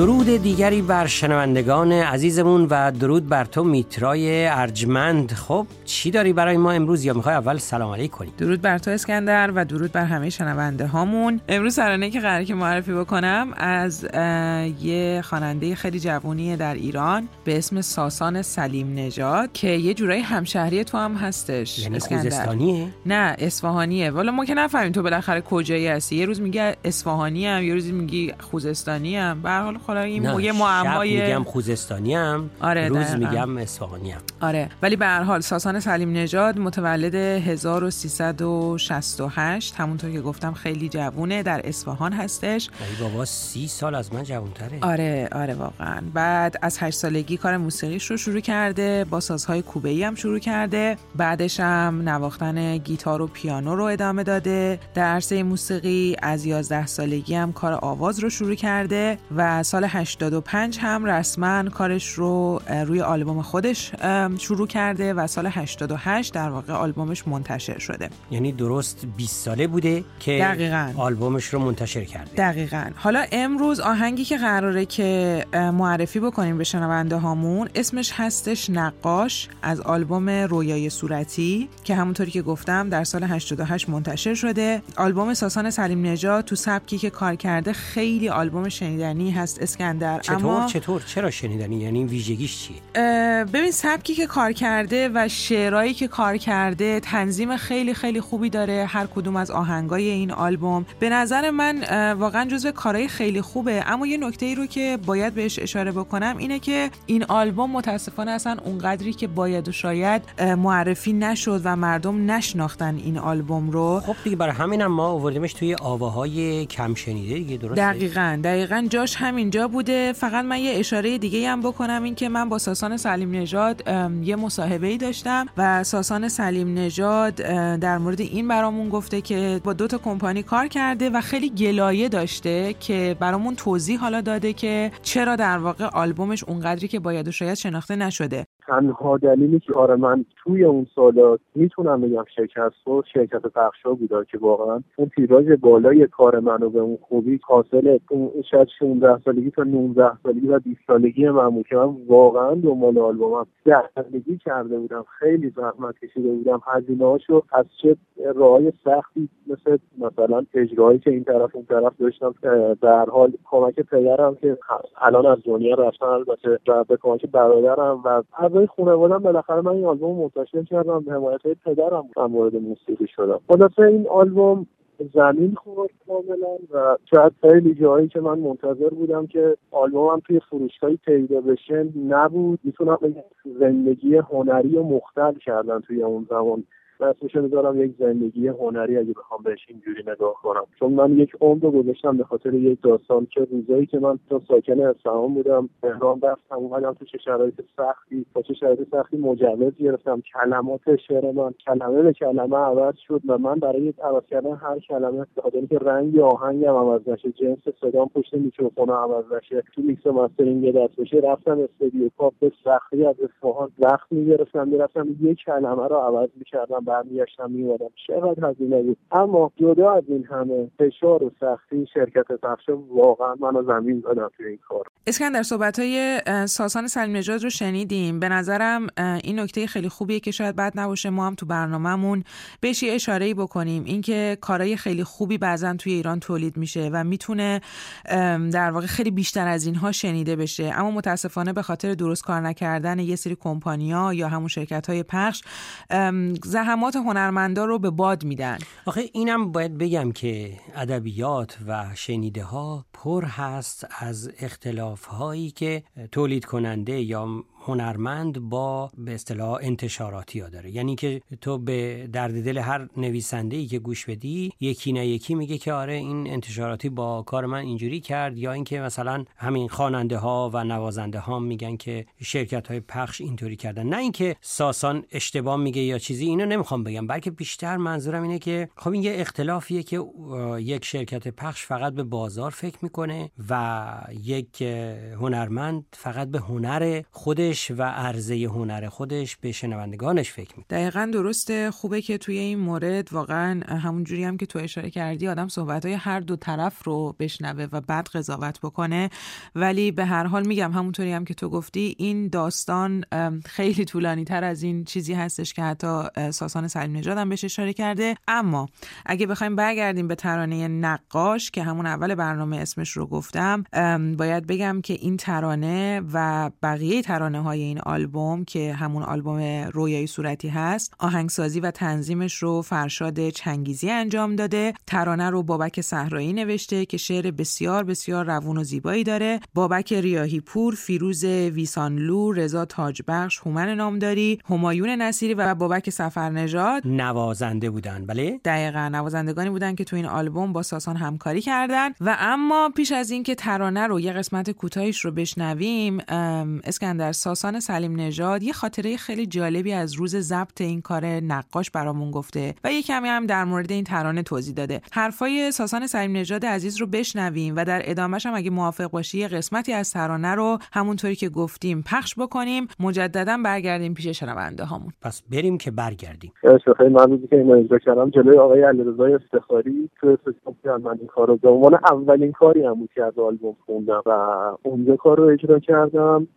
درود دیگری بر شنوندگان عزیزمون و درود بر تو میترای ارجمند. خب چی داری برای ما امروز؟ یا می‌خوای اول سلام علیک کنی؟ درود بر تو اسکندر و درود بر همه شنونده هامون. امروز سرانه که قراره که معرفی بکنم از یه خواننده خیلی جوونی در ایران به اسم ساسان سلیم نژاد که یه جورایی همشهری تو هم هستش. یعنی خوزستانیه؟ نه اصفهانیه. والا ما که نفهمیم تو بالاخره کجایی هستی. یه روز میگه اصفهانی ام یه روز میگی خوزستانی ام. به حال خلا این یه معمای میگم خوزستانی ام آره روز. میگم اصفهانی ام. آره ولی به هر حال ساسان سلیم نژاد متولد 1368 همونطور که گفتم خیلی جوونه در اصفهان هستش. ای بابا سی سال از من جوانتره. آره آره واقعا. بعد از هشت سالگی کار موسیقیش رو شروع کرده با سازهای کوبه هم شروع کرده. بعدش هم نواختن گیتار و پیانو رو ادامه داده. در عرصه موسیقی از 11 سالگی هم کار آواز رو شروع کرده و سال 85 هم رسما کارش رو روی آلبوم خودش شروع کرده و سال 88 در واقع آلبومش منتشر شده. یعنی درست 20 ساله بوده که دقیقاً. آلبومش رو منتشر کرده. دقیقا. حالا امروز آهنگی که قراره که معرفی بکنیم به شنونده هامون اسمش هستش نقاش از آلبوم رویای صورتی که همونطوری که گفتم در سال 88 منتشر شده. آلبوم ساسان سلیم نژاد تو سبکی که کار کرده خیلی آلبوم شنیدنی هست اسکندر. چطور اما چطور؟ چرا شنیدنی؟ یعنی ویژگیش چیه؟ ببین سبکی که کار کرده و شعرهایی که کار کرده تنظیم خیلی خیلی خوبی داره هر کدوم از آهنگای این آلبوم. به نظر من واقعا جزو کارهای خیلی خوبه. اما یه نکته ای رو که باید بهش اشاره بکنم اینه که این آلبوم متاسفانه اصلا اونقدری که باید و شاید معرفی نشد و مردم نشناختن این آلبوم رو. خب دیگه برای همینم ما آوردیمش توی آواهای کم شنیده دیگه درسته؟ دقیقا دقیقا جاش همینجا بوده. فقط من یه اشاره دیگه هم بکنم این که من با ساسان سلیم نژاد یه مصاحبه ای داشتم. و ساسان سلیم نژاد در مورد این برامون گفته که با دو تا کمپانی کار کرده و خیلی گلایه داشته که برامون توضیح حالا داده که چرا در واقع آلبومش اونقدری که باید و شاید شناخته نشده. تنها دلیلی که کار من توی اون سالات می‌تونم بگم شکست و شرکت پخشا بوده که واقعا اون تیراژ بالای کار منو به اون خوبی حاصل اون شاید 16 سالگی تا 19 سالگی و 20 سالگی من بود که من واقعا دنبال آلبومم سالگی کرده بودم خیلی زحمت کشیده بودم. هزینه هاشو از چه راهای سختی مثل مثلا اجراهایی که این طرف اون طرف داشتم در حال کمک پدرم که الان از دنیا رفتن البته به کمک برادرم و اعضای خانوادم بالاخره من این آلبوم منتشر کردم به حمایت های پدرم من وارد موسیقی شدم. خلاصه این آلبوم زمین خورد کاملا و شاید خیلی جایی که من منتظر بودم که آلبومم توی فروشگاهی پیدا بشه نبود. می‌تونم زندگی هنری و مختل کردن توی اون زمان. من می‌ذارم یک زندگی هنری اگه بخوام بهش اینجوری نگاه کنم. چون من یک عمر گذاشتم به خاطر یک داستان که روزایی که من تو ساکن اصفهان بودم تهران رفتم اومدم تو چه شرایط سختی با چه شرایط سختی مجوز گرفتم. کلمات شعر من کلمه به کلمه عوض شد و من برای عوض کردن هر کلمه خاطر اینکه رنگ آهنگم عوض نشه جنس صدام پشت میکروفون عوض نشه تو mix mastering درست بشه رفتم استودیو پاپ به سختی از اصفهان وقت می‌گرفتم می‌رفتم یک کلمه رو عوض می‌کردم. برمیگشتم میومدم چقدر هزینه بود. اما جدا از این همه فشار و سختی شرکت پخش واقعا منو زمین دادم توی این کار. اسکندر صحبت های ساسان سلیم نژاد رو شنیدیم. به نظرم این نکته خیلی خوبیه که شاید بد نباشه ما هم تو برنامهمون بهش یه اشاره بکنیم. اینکه کارهای خیلی خوبی بعضا توی ایران تولید میشه و می‌تونه در واقع خیلی بیشتر از اینها شنیده بشه. اما متاسفانه به خاطر درست کار نکردن یه سری کمپانیا یا همون شرکت های پخش زحمات هنرمندا رو به باد میدن. آخه اینم باید بگم که ادبیات و شنیده ها پر هست از اختلاف هایی که تولید کننده یا هنرمند با به اصطلاح انتشاراتی ها داره. یعنی که تو به درد دل هر نویسنده ای که گوش بدی یکی نه یکی میگه که آره این انتشاراتی با کار من اینجوری کرد. یا اینکه مثلا همین خواننده ها و نوازنده ها میگن که شرکت های پخش اینطوری کردن. نه اینکه ساسان اشتباه میگه یا چیزی اینو نمی‌خوام بگم. بلکه بیشتر منظورم اینه که خب این یه اختلافیه که یک شرکت پخش فقط به بازار فکر می‌کنه و یک هنرمند فقط به هنر خودش و عرضه هنر خودش به شنوندگانش فکر می‌کنه. دقیقا درسته. خوبه که توی این مورد واقعا همون جوری هم که تو اشاره کردی آدم صحبت هر دو طرف رو بشنوه و بعد قضاوت بکنه. ولی به هر حال میگم همونطوری هم که تو گفتی این داستان خیلی طولانی تر از این چیزی هستش که حتی ساسان سلیم نژاد هم بهش اشاره کرده. اما اگه بخوایم برگردیم به ترانه نقاش که همون اول برنامه اسمش رو گفتم باید بگم که این ترانه و بقیه ترانه های این آلبوم که همون آلبوم رویایی صورتی هست آهنگسازی و تنظیمش رو فرشاد چنگیزی انجام داده. ترانه رو بابک صحرایی نوشته که شعر بسیار بسیار روون و زیبایی داره. بابک ریاهی پور فیروز ویسانلو رضا تاجبخش هومن نامداری همایون نصیری و بابک سفرنژاد. نوازنده بودن بله؟ دقیقا نوازندگانی بودن که تو این آلبوم با ساسان همکاری کردن. و اما پیش از اینکه ترانه رو یه قسمت کوتاهیش رو بشنویم اسکندر ساسان سلیم نژاد یه خاطره خیلی جالبی از روز ضبط این کار نقاش برامون گفته و یه کمی هم در مورد این ترانه توضیح داده. حرفای ساسان سلیم نژاد عزیز رو بشنویم و در ادامهش هم اگه موافق باشی یه قسمتی از ترانه رو همونطوری که گفتیم پخش بکنیم. مجددا برگردیم پیش شنونده هامون پس بریم که برگردیم. خیلی ممنونی که اینو اجرا کردم. جلوی آقای علیرضا افتخاری تو استودیو من این کارو به عنوان اولین کاری هم بود که از آلبوم خوندم و اونجا کار رو اجرا کردم.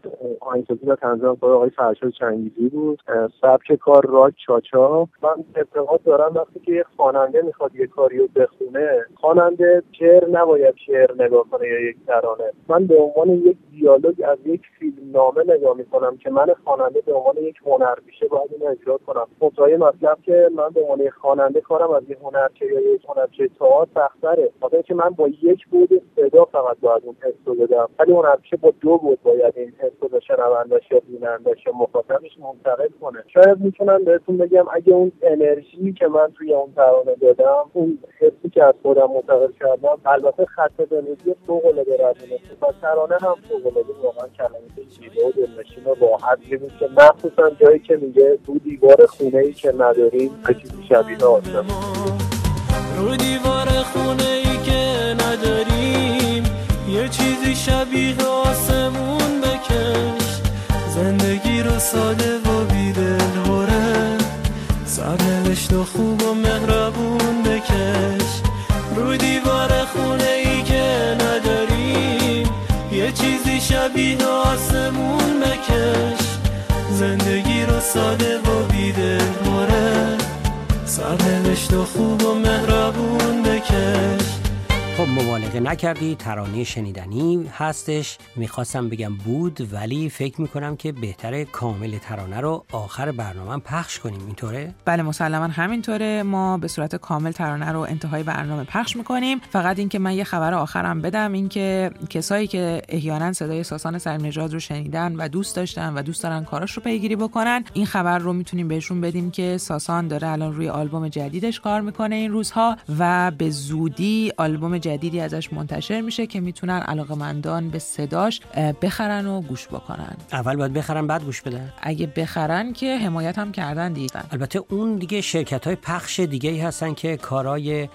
آهنگسازی و تنظیم کار آقای فرشاد چنگیزی بود. سبک کار راک چاچا. من اعتقاد دارم وقتی که یک خواننده می‌خواد یه کاری رو بخونه خواننده شعر نباید شعر نگاه کنه یا یک ترانه. من به عنوان یک دیالوگ از یک فیلم نامه نگاه می‌کنم که من خواننده به عنوان یک هنرپیشه باید اینو اجرا کنم. منتهای مطلب که من به عنوان خواننده کارم از یک هنرچه یا یک هنرچه تئاتر سختره خاطر که من با یک بود صدا فقط باید اون حس بدم. ولی هنرپیشه با دو بود باید این حس رو به شنوندش یا بینندش یا مخاطبش منتقل کنه. شاید می‌تونم بهتون بگم اگه اون انرژی که من توی اون ترانه دادم اون حسی که از خودم منتقل کردم البته خط بنویسی فوق العاده ردونه و ترانه هم فوق العاده واقعا کلمات زیبا و دلنشین و راحت بود که مخصوصا جایی که میگه تو دیوار خونه ای که نداریم چیزی شبیه آسمان رو دیوار خونه ای که نداریم یه چیزی شبیه سرنوشت و خوب و مهربون بکش. رو دیوار خونه ای که نداریم یه چیزی شبیه آسمون بکش. زندگی رو ساده مبالغه نکردی ترانه شنیدنی هستش. می‌خواستم بگم بود ولی فکر می‌کنم که بهتره کامل ترانه رو آخر برنامه پخش کنیم. اینطوره؟ بله مسلما همینطوره. ما به صورت کامل ترانه رو انتهای برنامه پخش می‌کنیم. فقط اینکه من یه خبر آخرم بدم اینکه کسایی که احیانا صدای ساسان سلیم نژاد رو شنیدن و دوست داشتن و دوست دارن کاراش رو پیگیری بکنن این خبر رو می‌تونیم بهشون بدیم که ساسان داره الان روی آلبوم جدیدش کار می‌کنه این روزها و به زودی آلبوم جدیدی ازش منتشر میشه که می‌تونن علاقمندان به صداش بخرن و گوش بکنن. اول باید بخرن بعد گوش بدن؟ اگه بخرن که حمایت هم کردن دیدن البته اون دیگه شرکت های پخش دیگه ای هستن که کارای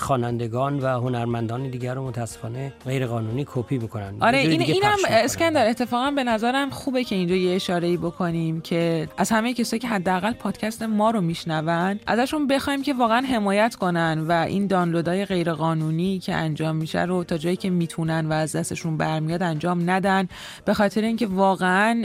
خوانندگان و هنرمندان دیگر رو متاسفانه غیر قانونی کپی می‌کنن آره این اینم اسکندر اتفاقا به نظرم خوبه که اینجا یه اشاره ای بکنیم که از همه کسایی که حداقل پادکست ما رو میشنون ازشون بخوایم که واقعا حمایت کنن و این دانلودای غیر قانونی که انجام میشه رو تا جایی که می‌تونن و از دستشون برمیاد انجام ندن. به خاطر اینکه واقعا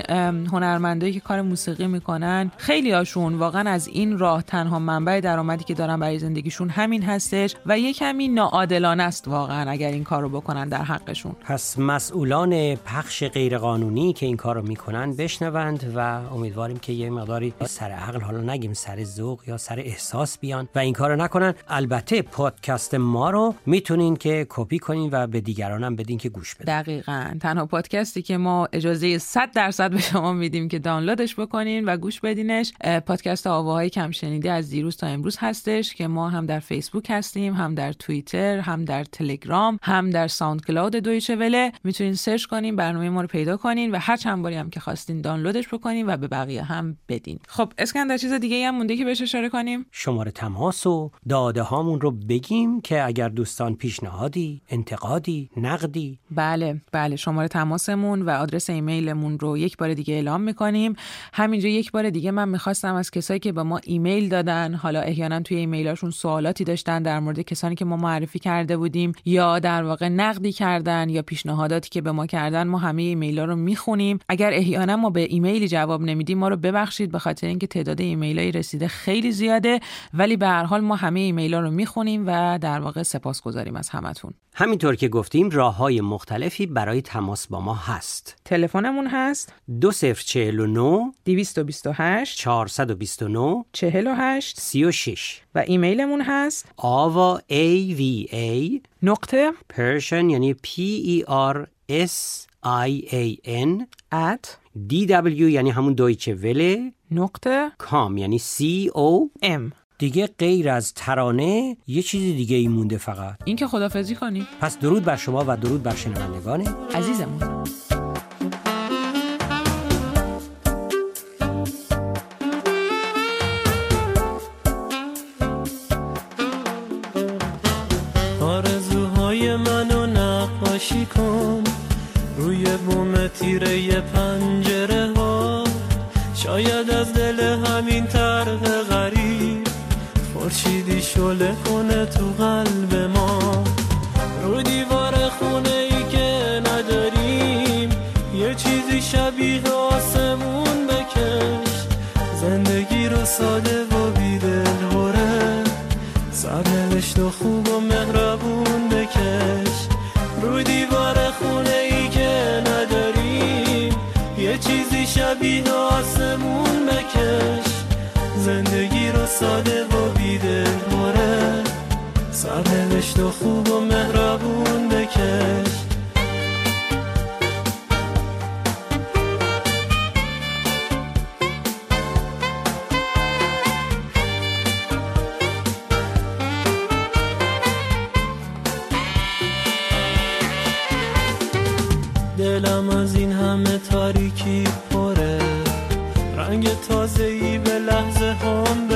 هنرمندایی که کار موسیقی می‌کنن خیلی هاشون واقعا از این راه تنها منبع درآمدی که دارن برای زندگیشون همین هستش و یه کمی ناعادلانه است واقعا اگر این کارو بکنن در حقشون. پس مسئولان پخش غیرقانونی که این کارو می‌کنن بشنوند و امیدواریم که یه مقداری سر عقل حالا نگیم سر ذوق یا سر احساس بیان و این کارو نکنن. البته پادکست ما رو می‌تونین که که کپی کنین و به دیگران هم بدین که گوش بدن دقیقا. تنها پادکستی که ما اجازه 100 درصد به شما میدیم که دانلودش بکنین و گوش بدینش پادکست آواهای کم شنیده از دیروز تا امروز هستش که ما هم در فیسبوک هستیم هم در توییتر هم در تلگرام هم در SoundCloud دویچه وله. می‌تونین سرچ کنین برنامه ما رو پیدا کنین و هر چند باری هم که خواستین دانلودش بکنین و به بقیه هم بدین. خب اسکندر چیز دیگه هم مونده که بهش اشاره کنیم؟ شماره تماس و داده هامون رو بگیم که اگر دوستان پیشنهادی انتقادی نقدی. بله بله شماره تماسمون و آدرس ایمیلمون رو یک بار دیگه اعلام می‌کنیم. همینجا یک بار دیگه من می‌خواستم از کسایی که به ما ایمیل دادن حالا احیانا توی ایمیلاشون سوالاتی داشتن در مورد کسانی که ما معرفی کرده بودیم یا در واقع نقدی کردن یا پیشنهاداتی که به ما کردن ما همه ایمیل ها رو می‌خونیم. اگر احیانا ما به ایمیلی جواب نمیدیم ما رو ببخشید به خاطر اینکه تعداد ایمیل رسیده خیلی زیاده. ولی به هر حال ما همه ایمیل ها رو می‌خونیم و در واقع سپاسگزاریم از همتون همینطور که گفتیم راه های مختلفی برای تماس با ما هست. تلفنمون هست؟ 2049 228 429 48 36 و ایمیلمون هست؟ آوا a v a نقطه Persian یعنی P E R S I A N at D W یعنی همون دویچه وله نقطه کام یعنی C O ام دیگه غیر از ترانه یه چیز دیگه ای مونده فقط. این که خدافزی کنیم پس درود بر شما و درود بر شنوندگان. عزیزمون. تو قلب ما. رو دیوار خونه ای که نداریم یه چیزی شبیه آسمون بکش. زندگی رو ساده و بیدل بره سرنوشت و خوب و مهربون بکش. رو دیوار خونه ای که نداریم یه چیزی شبیه آسمون بکش. زندگی رو ساده و بیدل سرنوشت و خوب و مهربون بکش. دلم از این همه تاریکی پره. رنگ تازه ای به لحظه هم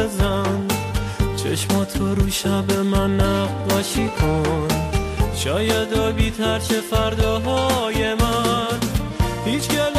چشماتو رو شب من نقاشی کن. شاید آبی ترچه فرداهای من. هیچ گلایه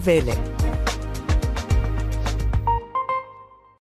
Deutsche